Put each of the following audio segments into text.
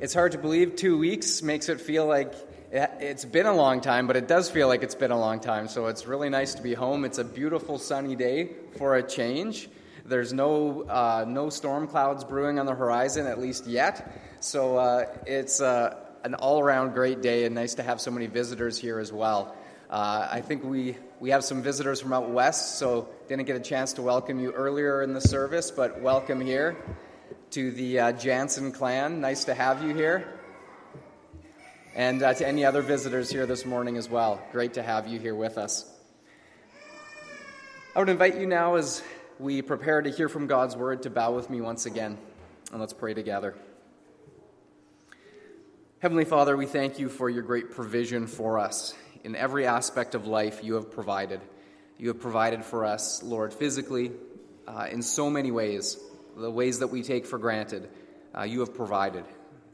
It's hard to believe two weeks makes it feel like it's been a long time, but it does feel like it's been a long time. So it's really nice to be home. It's a beautiful sunny day for a change. There's no uh, no storm clouds brewing on the horizon, at least yet. So uh, it's uh, an all around great day, and nice to have so many visitors here as well. Uh, I think we we have some visitors from out west, so didn't get a chance to welcome you earlier in the service, but welcome here to the uh, Jansen clan. Nice to have you here and uh, to any other visitors here this morning as well. Great to have you here with us. I would invite you now as we prepare to hear from God's word to bow with me once again, and let's pray together. Heavenly Father, we thank you for your great provision for us. In every aspect of life, you have provided. You have provided for us, Lord, physically, uh, in so many ways, the ways that we take for granted. Uh, you have provided.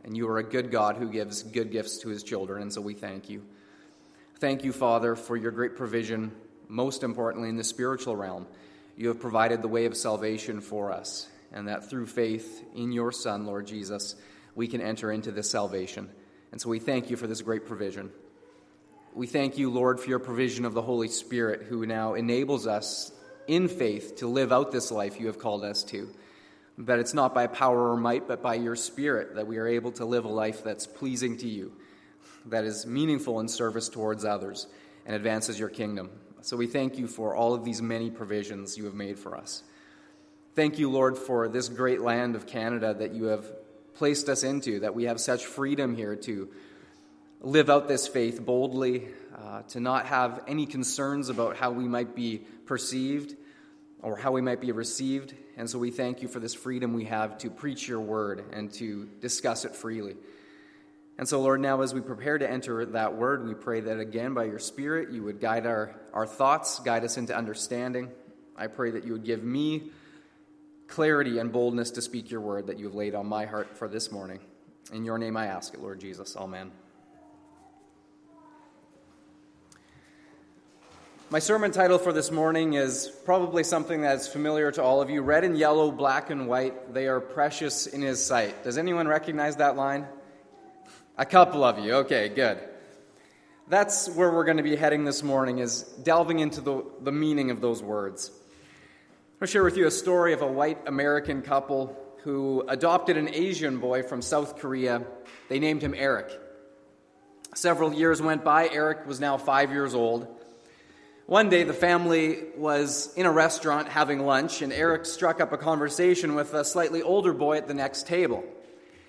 And you are a good God who gives good gifts to his children, and so we thank you. Thank you, Father, for your great provision, most importantly in the spiritual realm. You have provided the way of salvation for us, and that through faith in your Son, Lord Jesus, we can enter into this salvation. And so we thank you for this great provision. We thank you, Lord, for your provision of the Holy Spirit, who now enables us in faith to live out this life you have called us to. That it's not by power or might, but by your Spirit that we are able to live a life that's pleasing to you, that is meaningful in service towards others, and advances your kingdom. So we thank you for all of these many provisions you have made for us. Thank you, Lord, for this great land of Canada that you have placed us into, that we have such freedom here to live out this faith boldly, uh, to not have any concerns about how we might be perceived or how we might be received. And so we thank you for this freedom we have to preach your word and to discuss it freely. And so, Lord, now as we prepare to enter that word, we pray that again by your Spirit you would guide our, our thoughts, guide us into understanding. I pray that you would give me clarity and boldness to speak your word that you have laid on my heart for this morning. In your name I ask it, Lord Jesus. Amen. My sermon title for this morning is probably something that's familiar to all of you red and yellow, black and white, they are precious in his sight. Does anyone recognize that line? A couple of you. Okay, good. That's where we're going to be heading this morning, is delving into the, the meaning of those words. I'll share with you a story of a white American couple who adopted an Asian boy from South Korea. They named him Eric. Several years went by. Eric was now five years old. One day, the family was in a restaurant having lunch, and Eric struck up a conversation with a slightly older boy at the next table.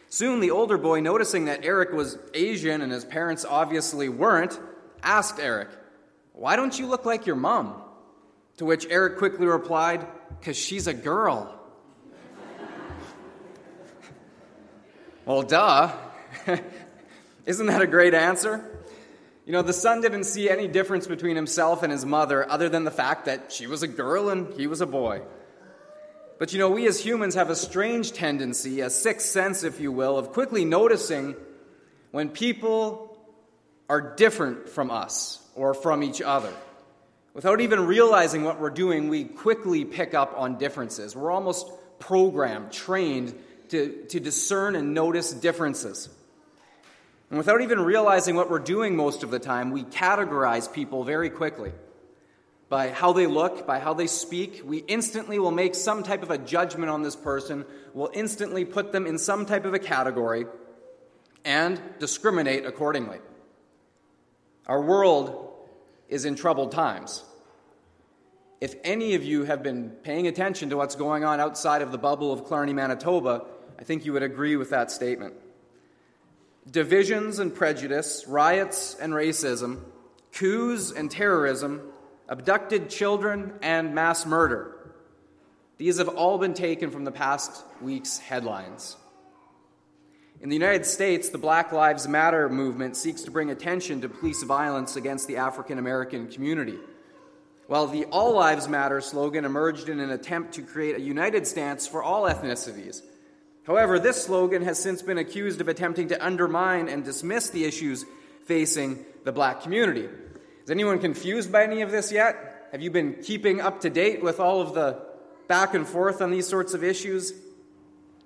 Soon, the older boy, noticing that Eric was Asian and his parents obviously weren't, asked Eric, Why don't you look like your mom? To which Eric quickly replied, Because she's a girl. well, duh. Isn't that a great answer? You know, the son didn't see any difference between himself and his mother other than the fact that she was a girl and he was a boy. But you know, we as humans have a strange tendency, a sixth sense, if you will, of quickly noticing when people are different from us or from each other. Without even realizing what we're doing, we quickly pick up on differences. We're almost programmed, trained to, to discern and notice differences. And without even realizing what we're doing most of the time, we categorize people very quickly. By how they look, by how they speak, we instantly will make some type of a judgment on this person, we'll instantly put them in some type of a category, and discriminate accordingly. Our world is in troubled times. If any of you have been paying attention to what's going on outside of the bubble of Killarney, Manitoba, I think you would agree with that statement divisions and prejudice, riots and racism, coups and terrorism, abducted children, and mass murder. These have all been taken from the past week's headlines. In the United States, the Black Lives Matter movement seeks to bring attention to police violence against the African American community. While the All Lives Matter slogan emerged in an attempt to create a united stance for all ethnicities, However, this slogan has since been accused of attempting to undermine and dismiss the issues facing the black community. Is anyone confused by any of this yet? Have you been keeping up to date with all of the back and forth on these sorts of issues?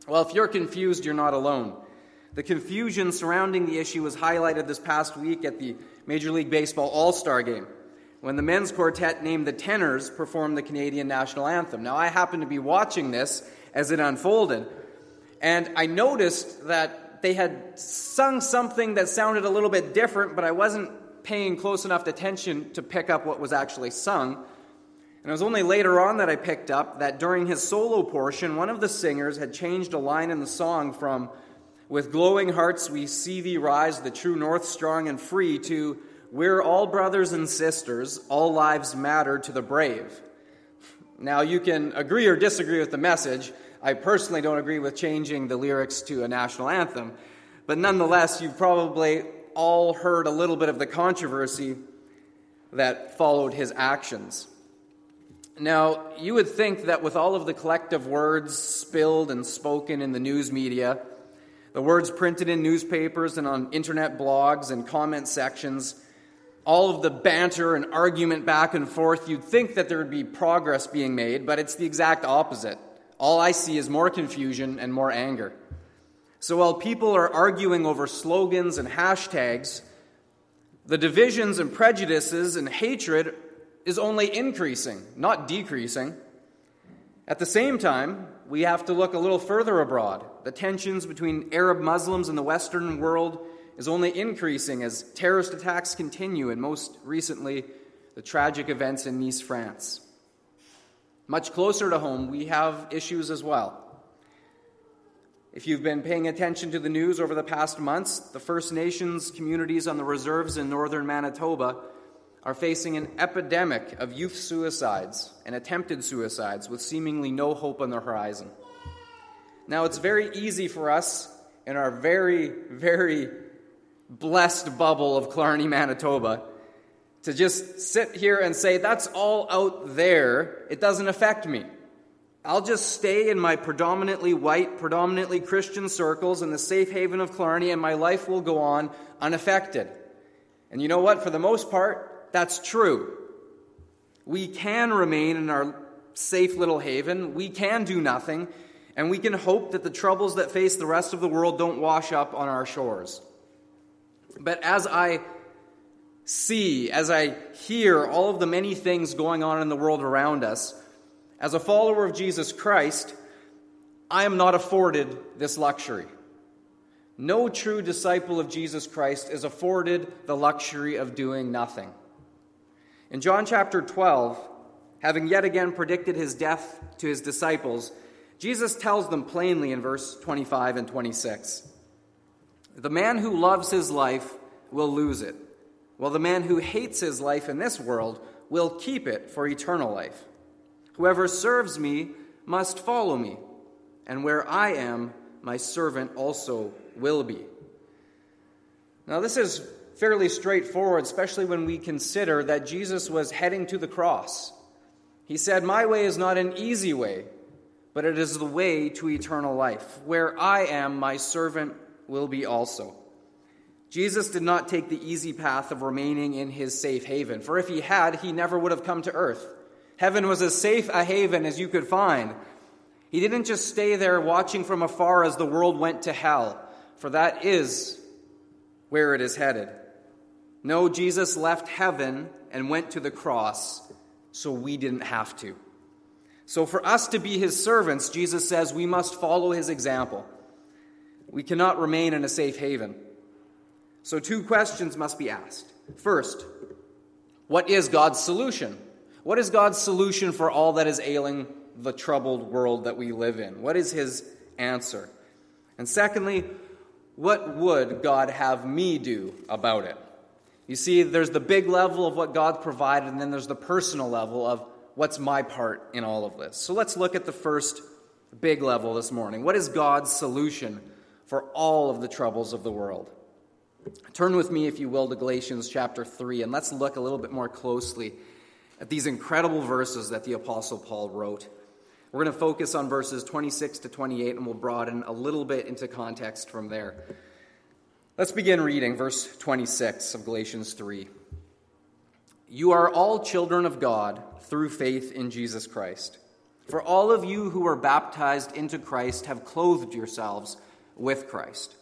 Well, if you're confused, you're not alone. The confusion surrounding the issue was highlighted this past week at the Major League Baseball All Star game when the men's quartet named the Tenors performed the Canadian national anthem. Now, I happened to be watching this as it unfolded, and I noticed that they had sung something that sounded a little bit different, but I wasn't paying close enough attention to pick up what was actually sung. And it was only later on that I picked up that during his solo portion, one of the singers had changed a line in the song from, With glowing hearts we see thee rise, the true north strong and free, to, We're all brothers and sisters, all lives matter to the brave. Now, you can agree or disagree with the message. I personally don't agree with changing the lyrics to a national anthem. But nonetheless, you've probably all heard a little bit of the controversy that followed his actions. Now, you would think that with all of the collective words spilled and spoken in the news media, the words printed in newspapers and on internet blogs and comment sections, all of the banter and argument back and forth, you'd think that there would be progress being made, but it's the exact opposite. All I see is more confusion and more anger. So while people are arguing over slogans and hashtags, the divisions and prejudices and hatred is only increasing, not decreasing. At the same time, we have to look a little further abroad. The tensions between Arab Muslims and the Western world is only increasing as terrorist attacks continue, and most recently, the tragic events in Nice, France. Much closer to home, we have issues as well. If you've been paying attention to the news over the past months, the First Nations communities on the reserves in northern Manitoba are facing an epidemic of youth suicides and attempted suicides with seemingly no hope on the horizon. Now, it's very easy for us in our very, very blessed bubble of Killarney, Manitoba, to just sit here and say, that's all out there, it doesn't affect me. I'll just stay in my predominantly white, predominantly Christian circles in the safe haven of Killarney, and my life will go on unaffected. And you know what? For the most part, that's true. We can remain in our safe little haven, we can do nothing, and we can hope that the troubles that face the rest of the world don't wash up on our shores. But as I see, as I hear all of the many things going on in the world around us, as a follower of Jesus Christ, I am not afforded this luxury. No true disciple of Jesus Christ is afforded the luxury of doing nothing. In John chapter 12, having yet again predicted his death to his disciples, Jesus tells them plainly in verse 25 and 26 The man who loves his life will lose it, while the man who hates his life in this world will keep it for eternal life. Whoever serves me must follow me, and where I am, my servant also will be. Now, this is fairly straightforward, especially when we consider that Jesus was heading to the cross. He said, My way is not an easy way, but it is the way to eternal life. Where I am, my servant will be also. Jesus did not take the easy path of remaining in his safe haven, for if he had, he never would have come to earth. Heaven was as safe a haven as you could find. He didn't just stay there watching from afar as the world went to hell, for that is where it is headed. No, Jesus left heaven and went to the cross so we didn't have to. So, for us to be his servants, Jesus says we must follow his example. We cannot remain in a safe haven. So, two questions must be asked. First, what is God's solution? What is God's solution for all that is ailing the troubled world that we live in? What is his answer? And secondly, what would God have me do about it? You see, there's the big level of what God provided, and then there's the personal level of what's my part in all of this. So let's look at the first big level this morning. What is God's solution for all of the troubles of the world? Turn with me, if you will, to Galatians chapter 3, and let's look a little bit more closely at these incredible verses that the Apostle Paul wrote. We're going to focus on verses 26 to 28, and we'll broaden a little bit into context from there. Let's begin reading verse 26 of Galatians 3. You are all children of God through faith in Jesus Christ. For all of you who are baptized into Christ have clothed yourselves with Christ.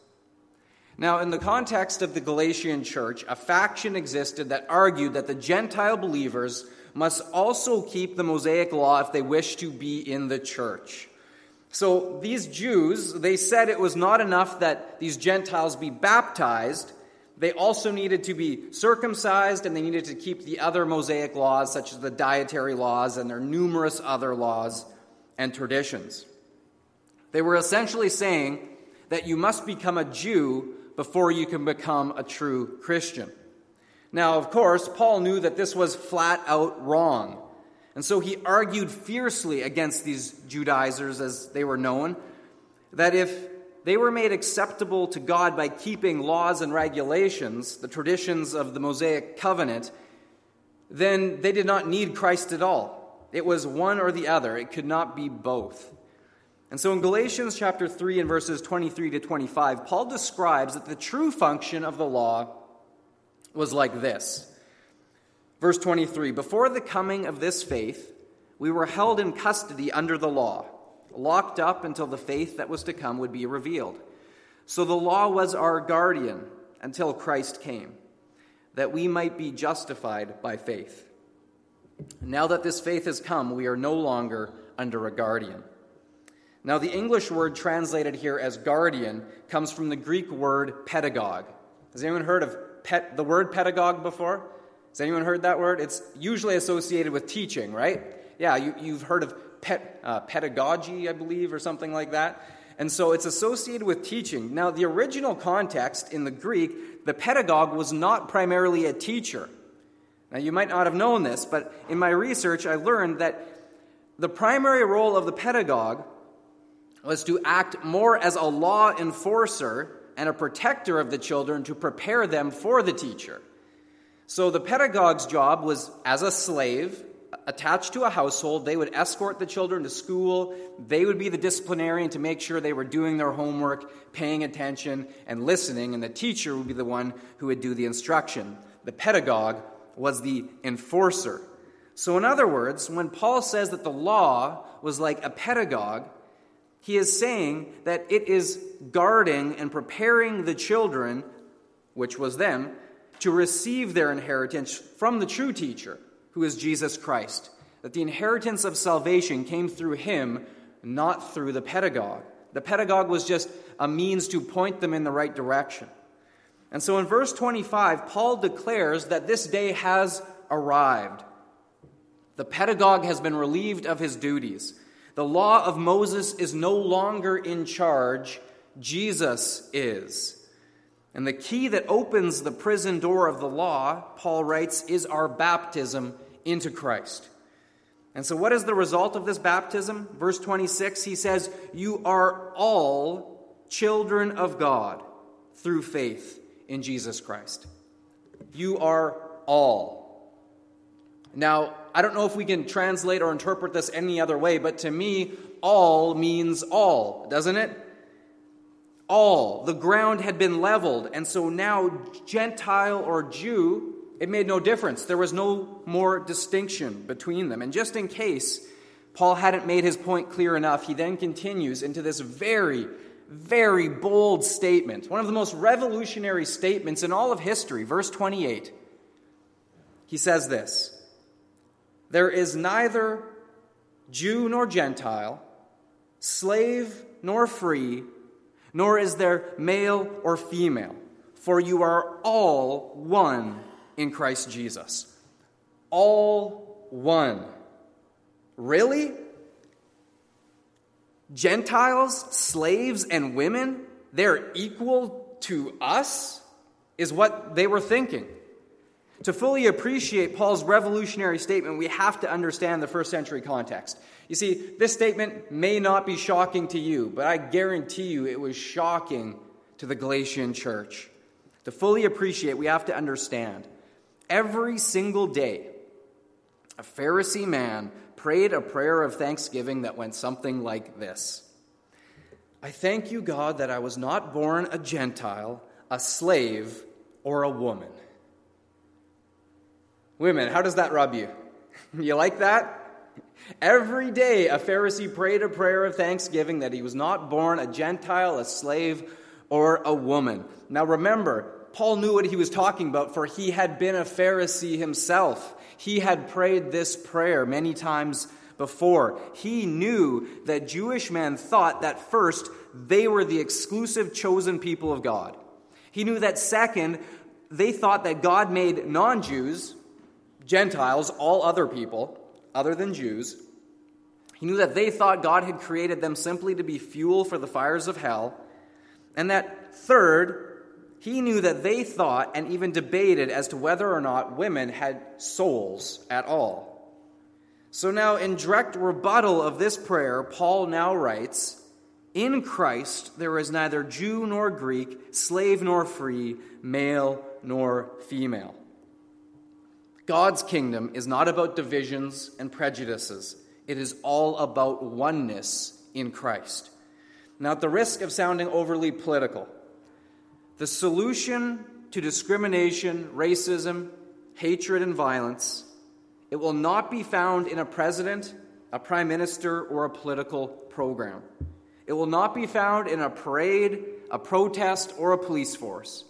Now, in the context of the Galatian church, a faction existed that argued that the Gentile believers must also keep the Mosaic law if they wish to be in the church. So these Jews, they said it was not enough that these Gentiles be baptized, they also needed to be circumcised and they needed to keep the other Mosaic laws, such as the dietary laws and their numerous other laws and traditions. They were essentially saying that you must become a Jew before you can become a true Christian. Now, of course, Paul knew that this was flat out wrong. And so he argued fiercely against these Judaizers, as they were known, that if they were made acceptable to God by keeping laws and regulations, the traditions of the Mosaic covenant, then they did not need Christ at all. It was one or the other, it could not be both. And so in Galatians chapter 3 and verses 23 to 25, Paul describes that the true function of the law was like this. Verse 23 Before the coming of this faith, we were held in custody under the law, locked up until the faith that was to come would be revealed. So the law was our guardian until Christ came, that we might be justified by faith. Now that this faith has come, we are no longer under a guardian. Now, the English word translated here as guardian comes from the Greek word pedagogue. Has anyone heard of pet, the word pedagogue before? Has anyone heard that word? It's usually associated with teaching, right? Yeah, you, have heard of pet, uh, pedagogy, I believe, or something like that. And so it's associated with teaching. Now, the original context in the Greek, the pedagogue was not primarily a teacher. Now, you might not have known this, but in my research, I learned that the primary role of the pedagogue was to act more as a law enforcer and a protector of the children to prepare them for the teacher. So the pedagogue's job was as a slave attached to a household. They would escort the children to school. They would be the disciplinarian to make sure they were doing their homework, paying attention, and listening, and the teacher would be the one who would do the instruction. The pedagogue was the enforcer. So, in other words, when Paul says that the law was like a pedagogue, he is saying that it is guarding and preparing the children, which was them, to receive their inheritance from the true teacher, who is Jesus Christ. That the inheritance of salvation came through him, not through the pedagogue. The pedagogue was just a means to point them in the right direction. And so in verse 25, Paul declares that this day has arrived. The pedagogue has been relieved of his duties. The law of Moses is no longer in charge, Jesus is. And the key that opens the prison door of the law, Paul writes, is our baptism into Christ. And so, what is the result of this baptism? Verse 26, he says, You are all children of God through faith in Jesus Christ. You are all. Now, I don't know if we can translate or interpret this any other way, but to me, all means all, doesn't it? All. The ground had been leveled, and so now, Gentile or Jew, it made no difference. There was no more distinction between them. And just in case Paul hadn't made his point clear enough, he then continues into this very, very bold statement, one of the most revolutionary statements in all of history. Verse 28. He says this. There is neither Jew nor Gentile, slave nor free, nor is there male or female, for you are all one in Christ Jesus. All one. Really? Gentiles, slaves, and women, they're equal to us? Is what they were thinking. To fully appreciate Paul's revolutionary statement, we have to understand the first century context. You see, this statement may not be shocking to you, but I guarantee you it was shocking to the Galatian church. To fully appreciate, we have to understand. Every single day, a Pharisee man prayed a prayer of thanksgiving that went something like this I thank you, God, that I was not born a Gentile, a slave, or a woman. Women, how does that rub you? You like that? Every day, a Pharisee prayed a prayer of thanksgiving that he was not born a Gentile, a slave, or a woman. Now remember, Paul knew what he was talking about, for he had been a Pharisee himself. He had prayed this prayer many times before. He knew that Jewish men thought that first, they were the exclusive chosen people of God. He knew that second, they thought that God made non Jews, Gentiles, all other people other than Jews. He knew that they thought God had created them simply to be fuel for the fires of hell. And that third, he knew that they thought and even debated as to whether or not women had souls at all. So now, in direct rebuttal of this prayer, Paul now writes In Christ there is neither Jew nor Greek, slave nor free, male nor female. God's kingdom is not about divisions and prejudices, it is all about oneness in Christ. Now, at the risk of sounding overly political, the solution to discrimination, racism, hatred, and violence, it will not be found in a president, a prime minister, or a political program. It will not be found in a parade, a protest, or a police force.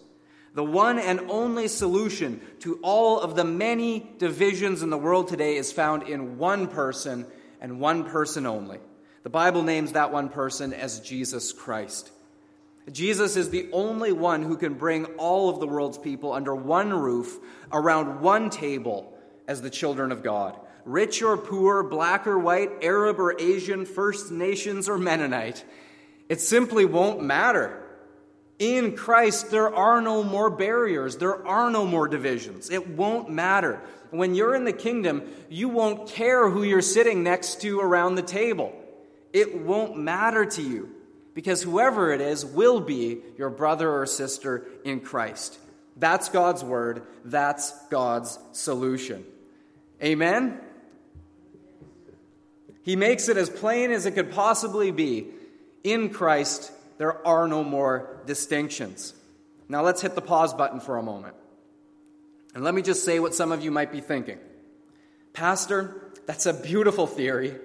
The one and only solution to all of the many divisions in the world today is found in one person and one person only. The Bible names that one person as Jesus Christ. Jesus is the only one who can bring all of the world's people under one roof, around one table, as the children of God. Rich or poor, black or white, Arab or Asian, First Nations or Mennonite. It simply won't matter. In Christ, there are no more barriers. There are no more divisions. It won't matter. When you're in the kingdom, you won't care who you're sitting next to around the table. It won't matter to you because whoever it is will be your brother or sister in Christ. That's God's word. That's God's solution. Amen? He makes it as plain as it could possibly be. In Christ, there are no more distinctions. Now let's hit the pause button for a moment. And let me just say what some of you might be thinking. Pastor, that's a beautiful theory,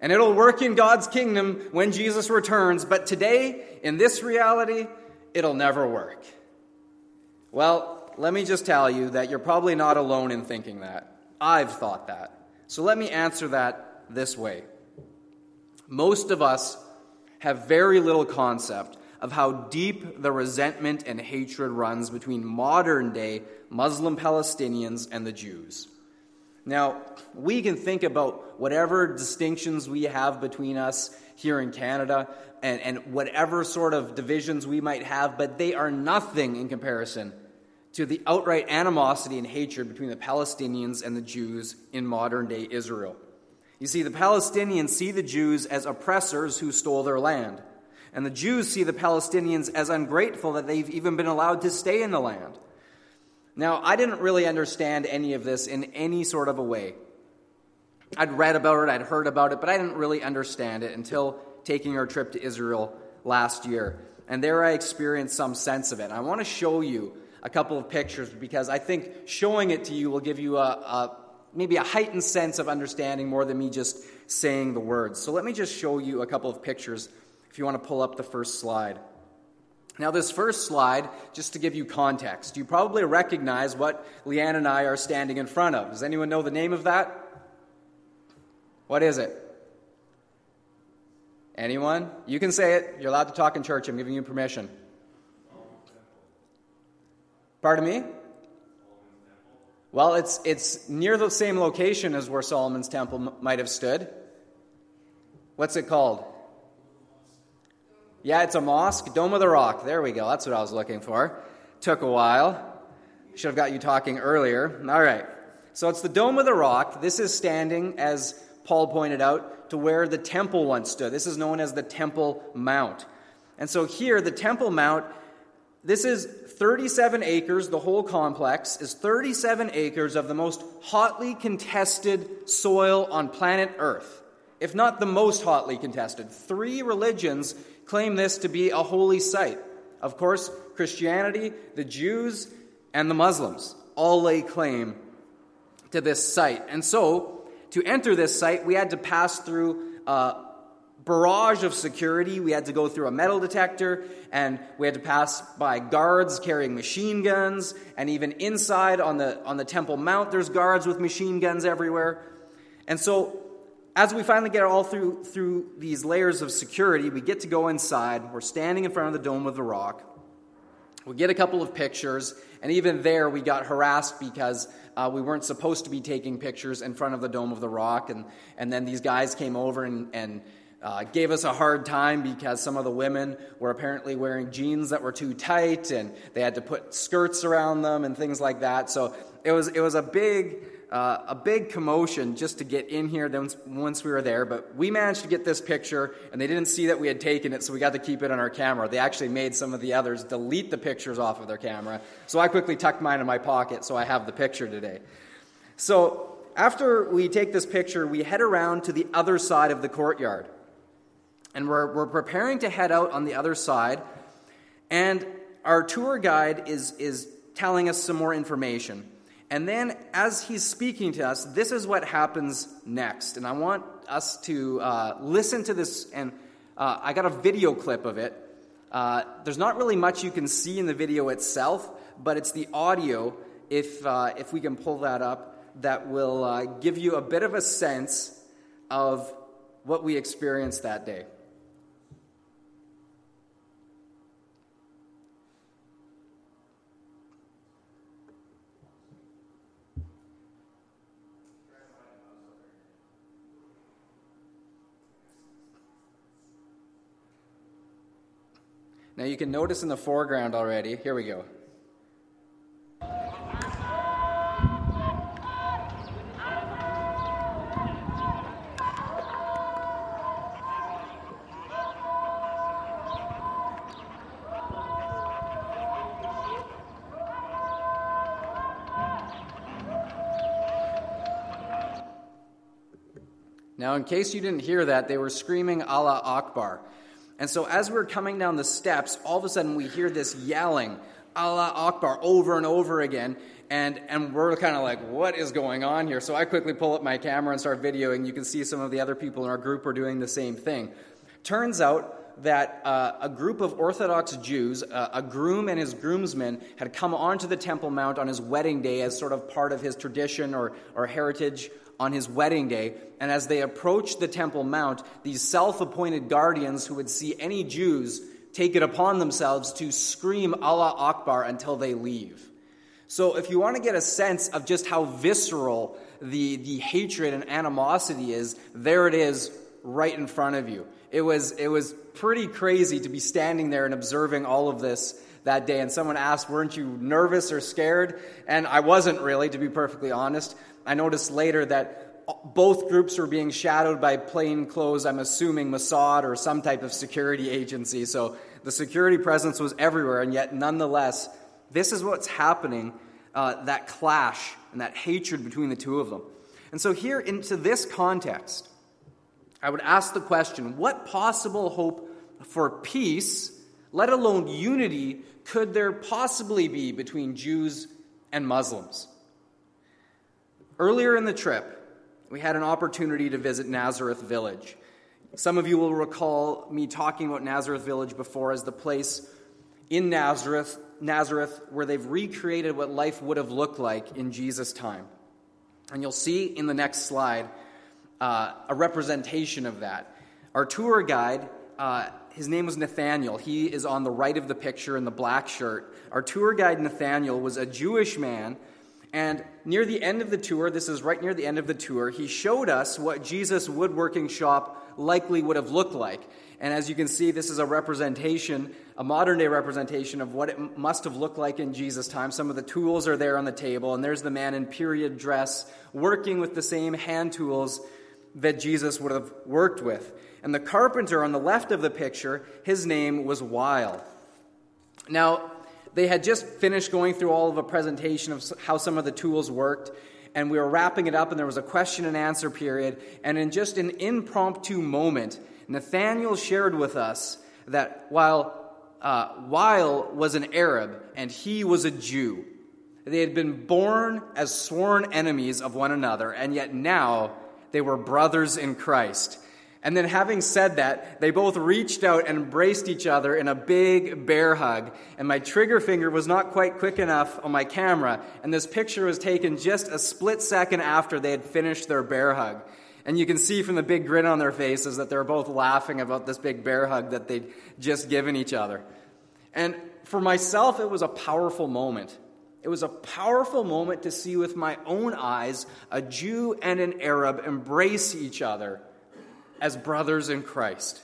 and it'll work in God's kingdom when Jesus returns, but today, in this reality, it'll never work. Well, let me just tell you that you're probably not alone in thinking that. I've thought that. So let me answer that this way. Most of us have very little concept of how deep the resentment and hatred runs between modern day Muslim Palestinians and the Jews. Now, we can think about whatever distinctions we have between us here in Canada and, and whatever sort of divisions we might have, but they are nothing in comparison to the outright animosity and hatred between the Palestinians and the Jews in modern day Israel. You see, the Palestinians see the Jews as oppressors who stole their land. And the Jews see the Palestinians as ungrateful that they've even been allowed to stay in the land. Now, I didn't really understand any of this in any sort of a way. I'd read about it, I'd heard about it, but I didn't really understand it until taking our trip to Israel last year. And there I experienced some sense of it. I want to show you a couple of pictures because I think showing it to you will give you a, a maybe a heightened sense of understanding more than me just saying the words. So let me just show you a couple of pictures if you want to pull up the first slide. Now, this first slide, just to give you context, you probably recognize what Leanne and I are standing in front of. Does anyone know the name of that? What is it? Anyone? You can say it. You're allowed to talk in church. I'm giving you permission. Pardon me? Well, it's, it's near the same location as where Solomon's temple m- might have stood. What's it called? Yeah, it's a mosque. Dome of the Rock. There we go. That's what I was looking for. Took a while. Should have got you talking earlier. All right. So it's the Dome of the Rock. This is standing, as Paul pointed out, to where the temple once stood. This is known as the Temple Mount. And so here, the Temple Mount this is 37 acres, the whole complex is 37 acres of the most hotly contested soil on planet Earth, if not the most hotly contested. Three religions claim this to be a holy site. Of course, Christianity, the Jews, and the Muslims all lay claim to this site. And so, to enter this site, we had to pass through uh, barrage of security. We had to go through a metal detector, and we had to pass by guards carrying machine guns, and even inside on the, on the Temple Mount, there's guards with machine guns everywhere. And so, as we finally get all through, through these layers of security, we get to go inside. We're standing in front of the Dome of the Rock. We get a couple of pictures, and even there we got harassed because uh, we weren't supposed to be taking pictures in front of the Dome of the Rock. And, and then these guys came over and, and uh, gave us a hard time because some of the women were apparently wearing jeans that were too tight and they had to put skirts around them and things like that. So it was, it was a big. Uh, a big commotion just to get in here once, once we were there, but we managed to get this picture, and they didn't see that we had taken it, so we got to keep it on our camera. They actually made some of the others delete the pictures off of their camera, so I quickly tucked mine in my pocket, so I have the picture today. So after we take this picture, we head around to the other side of the courtyard and we're, we're preparing to head out on the other side. And our tour guide is, is telling us some more information. And then, as he's speaking to us, this is what happens next. And I want us to uh, listen to this. And uh, I got a video clip of it. Uh, there's not really much you can see in the video itself, but it's the audio, if, uh, if we can pull that up, that will uh, give you a bit of a sense of what we experienced that day. Now you can notice in the foreground already, here we go. Now, in case you didn't hear that, they were screaming Allah Akbar. And so as we're coming down the steps, all of a sudden we hear this yelling, Allah Akbar, over and over again. And, and we're kind of like, what is going on here? So I quickly pull up my camera and start videoing. You can see some of the other people in our group are doing the same thing. Turns out that uh, a group of Orthodox Jews, uh, a groom and his groomsmen, had come onto the Temple Mount on his wedding day as sort of part of his tradition or, or heritage on his wedding day. And as they approached the Temple Mount, these self appointed guardians who would see any Jews take it upon themselves to scream Allah Akbar until they leave. So, if you want to get a sense of just how visceral the, the hatred and animosity is, there it is right in front of you. It was, it was pretty crazy to be standing there and observing all of this that day. And someone asked, Weren't you nervous or scared? And I wasn't really, to be perfectly honest. I noticed later that both groups were being shadowed by plain clothes, I'm assuming Mossad or some type of security agency. So the security presence was everywhere, and yet, nonetheless, this is what's happening uh, that clash and that hatred between the two of them. And so, here into this context, I would ask the question what possible hope for peace, let alone unity, could there possibly be between Jews and Muslims? Earlier in the trip, we had an opportunity to visit Nazareth Village. Some of you will recall me talking about Nazareth Village before as the place in Nazareth, Nazareth where they've recreated what life would have looked like in Jesus' time. And you'll see in the next slide uh, a representation of that. Our tour guide, uh, his name was Nathaniel. He is on the right of the picture in the black shirt. Our tour guide, Nathaniel, was a Jewish man and near the end of the tour, this is right near the end of the tour, he showed us what Jesus' woodworking shop likely would have looked like. And as you can see, this is a representation, a modern day representation of what it must have looked like in Jesus' time. Some of the tools are there on the table, and there's the man in period dress working with the same hand tools that Jesus would have worked with. And the carpenter on the left of the picture, his name was Weil. Now, they had just finished going through all of a presentation of how some of the tools worked, and we were wrapping it up, and there was a question and answer period. And in just an impromptu moment, Nathaniel shared with us that Weil uh, was an Arab and he was a Jew, they had been born as sworn enemies of one another, and yet now they were brothers in Christ. And then, having said that, they both reached out and embraced each other in a big bear hug. And my trigger finger was not quite quick enough on my camera, and this picture was taken just a split second after they had finished their bear hug. And you can see from the big grin on their faces that they're both laughing about this big bear hug that they'd just given each other. And for myself, it was a powerful moment. It was a powerful moment to see with my own eyes a Jew and an Arab embrace each other as brothers in Christ.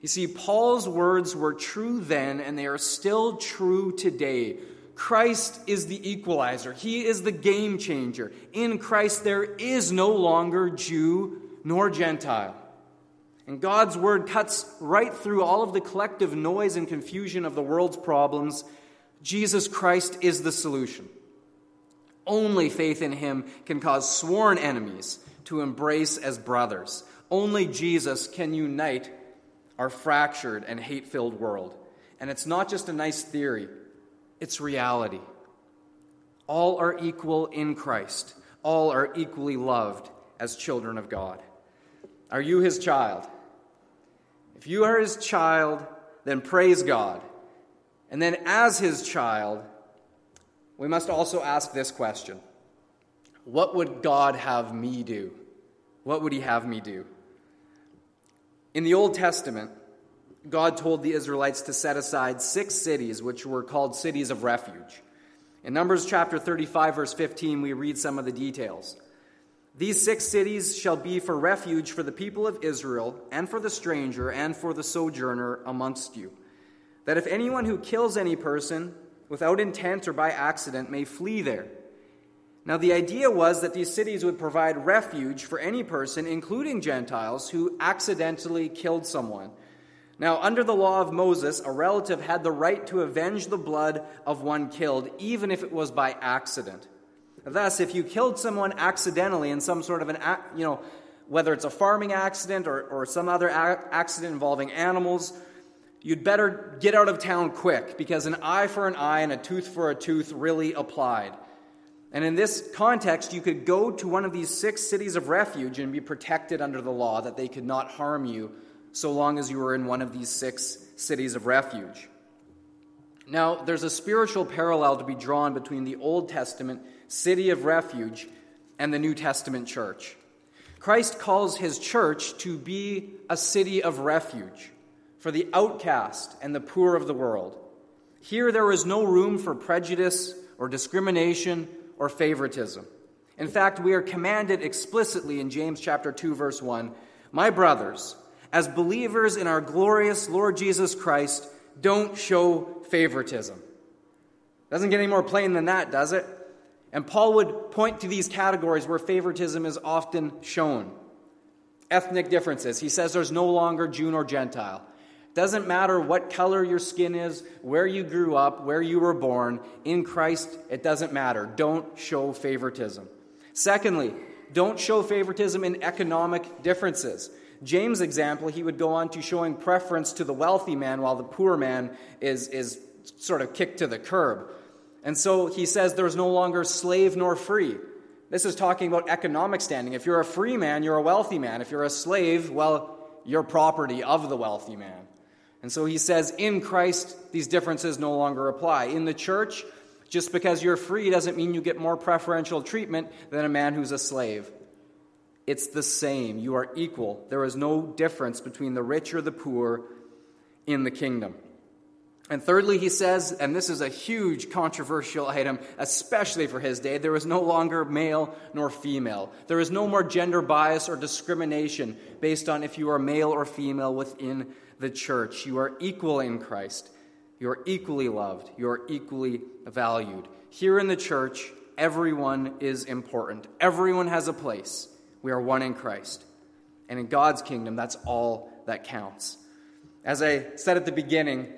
You see, Paul's words were true then, and they are still true today. Christ is the equalizer, He is the game changer. In Christ, there is no longer Jew nor Gentile. And God's word cuts right through all of the collective noise and confusion of the world's problems. Jesus Christ is the solution. Only faith in Him can cause sworn enemies to embrace as brothers. Only Jesus can unite our fractured and hate filled world. And it's not just a nice theory, it's reality. All are equal in Christ, all are equally loved as children of God. Are you his child? If you are his child, then praise God. And then, as his child, we must also ask this question What would God have me do? What would he have me do? In the Old Testament, God told the Israelites to set aside six cities, which were called cities of refuge. In Numbers chapter 35, verse 15, we read some of the details. These six cities shall be for refuge for the people of Israel, and for the stranger, and for the sojourner amongst you. That if anyone who kills any person without intent or by accident may flee there, now, the idea was that these cities would provide refuge for any person, including Gentiles, who accidentally killed someone. Now, under the law of Moses, a relative had the right to avenge the blood of one killed, even if it was by accident. Thus, if you killed someone accidentally in some sort of an, you know, whether it's a farming accident or, or some other accident involving animals, you'd better get out of town quick because an eye for an eye and a tooth for a tooth really applied. And in this context, you could go to one of these six cities of refuge and be protected under the law that they could not harm you so long as you were in one of these six cities of refuge. Now, there's a spiritual parallel to be drawn between the Old Testament city of refuge and the New Testament church. Christ calls his church to be a city of refuge for the outcast and the poor of the world. Here, there is no room for prejudice or discrimination or favoritism. In fact, we are commanded explicitly in James chapter 2 verse 1, "My brothers, as believers in our glorious Lord Jesus Christ, don't show favoritism." Doesn't get any more plain than that, does it? And Paul would point to these categories where favoritism is often shown. Ethnic differences. He says there's no longer Jew or Gentile. Doesn't matter what color your skin is, where you grew up, where you were born. In Christ, it doesn't matter. Don't show favoritism. Secondly, don't show favoritism in economic differences. James' example, he would go on to showing preference to the wealthy man while the poor man is, is sort of kicked to the curb. And so he says there's no longer slave nor free. This is talking about economic standing. If you're a free man, you're a wealthy man. If you're a slave, well, you're property of the wealthy man. And so he says, in Christ, these differences no longer apply. In the church, just because you're free doesn't mean you get more preferential treatment than a man who's a slave. It's the same. You are equal. There is no difference between the rich or the poor in the kingdom. And thirdly, he says, and this is a huge controversial item, especially for his day, there is no longer male nor female. There is no more gender bias or discrimination based on if you are male or female within the church. You are equal in Christ. You are equally loved. You are equally valued. Here in the church, everyone is important, everyone has a place. We are one in Christ. And in God's kingdom, that's all that counts. As I said at the beginning,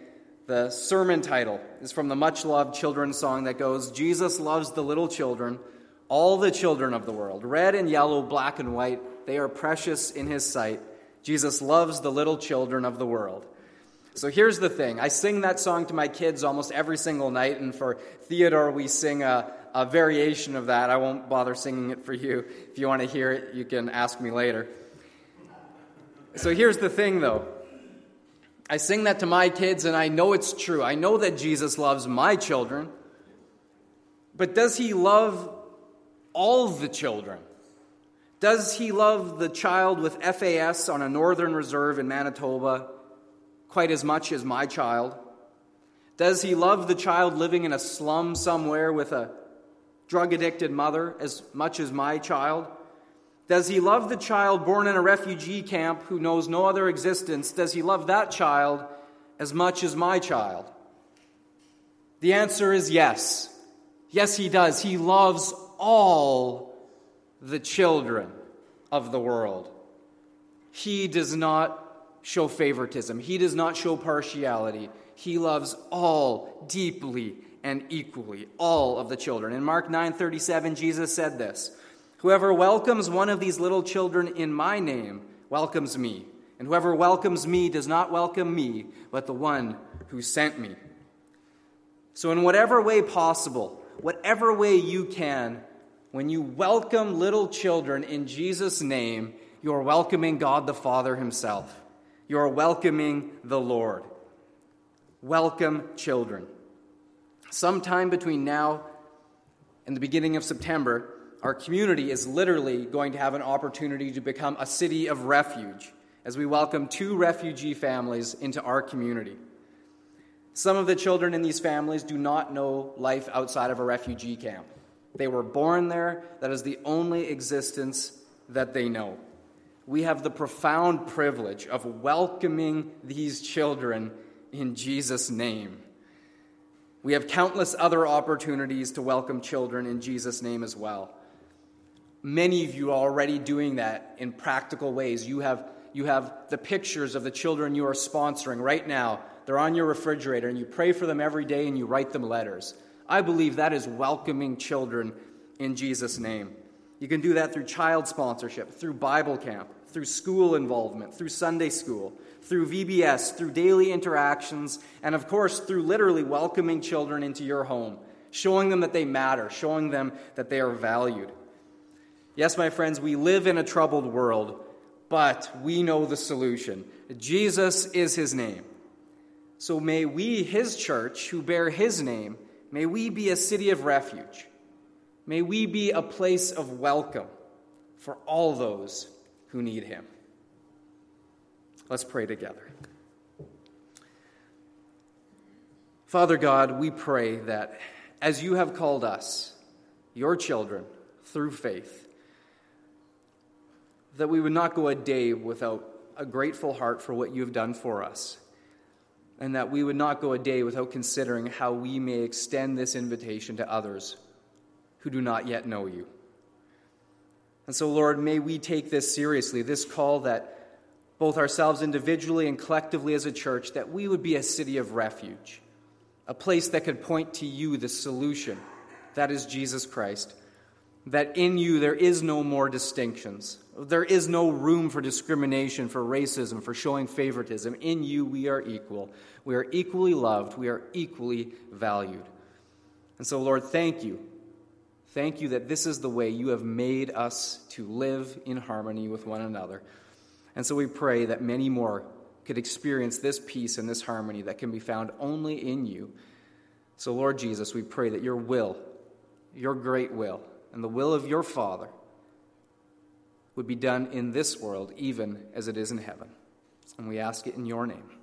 the sermon title is from the much loved children's song that goes Jesus loves the little children, all the children of the world, red and yellow, black and white. They are precious in his sight. Jesus loves the little children of the world. So here's the thing I sing that song to my kids almost every single night, and for Theodore, we sing a, a variation of that. I won't bother singing it for you. If you want to hear it, you can ask me later. So here's the thing, though. I sing that to my kids, and I know it's true. I know that Jesus loves my children. But does he love all the children? Does he love the child with FAS on a northern reserve in Manitoba quite as much as my child? Does he love the child living in a slum somewhere with a drug addicted mother as much as my child? Does he love the child born in a refugee camp who knows no other existence? Does he love that child as much as my child? The answer is yes. Yes, he does. He loves all the children of the world. He does not show favoritism, he does not show partiality. He loves all deeply and equally, all of the children. In Mark 9:37 Jesus said this, Whoever welcomes one of these little children in my name welcomes me. And whoever welcomes me does not welcome me, but the one who sent me. So, in whatever way possible, whatever way you can, when you welcome little children in Jesus' name, you are welcoming God the Father Himself. You are welcoming the Lord. Welcome children. Sometime between now and the beginning of September, our community is literally going to have an opportunity to become a city of refuge as we welcome two refugee families into our community. Some of the children in these families do not know life outside of a refugee camp. They were born there, that is the only existence that they know. We have the profound privilege of welcoming these children in Jesus' name. We have countless other opportunities to welcome children in Jesus' name as well. Many of you are already doing that in practical ways. You have, you have the pictures of the children you are sponsoring right now. They're on your refrigerator, and you pray for them every day and you write them letters. I believe that is welcoming children in Jesus' name. You can do that through child sponsorship, through Bible camp, through school involvement, through Sunday school, through VBS, through daily interactions, and of course, through literally welcoming children into your home, showing them that they matter, showing them that they are valued. Yes, my friends, we live in a troubled world, but we know the solution. Jesus is his name. So may we, his church, who bear his name, may we be a city of refuge. May we be a place of welcome for all those who need him. Let's pray together. Father God, we pray that as you have called us, your children, through faith, that we would not go a day without a grateful heart for what you have done for us, and that we would not go a day without considering how we may extend this invitation to others who do not yet know you. And so, Lord, may we take this seriously, this call that both ourselves individually and collectively as a church, that we would be a city of refuge, a place that could point to you, the solution, that is Jesus Christ, that in you there is no more distinctions. There is no room for discrimination, for racism, for showing favoritism. In you, we are equal. We are equally loved. We are equally valued. And so, Lord, thank you. Thank you that this is the way you have made us to live in harmony with one another. And so we pray that many more could experience this peace and this harmony that can be found only in you. So, Lord Jesus, we pray that your will, your great will, and the will of your Father would be done in this world, even as it is in heaven. And we ask it in your name.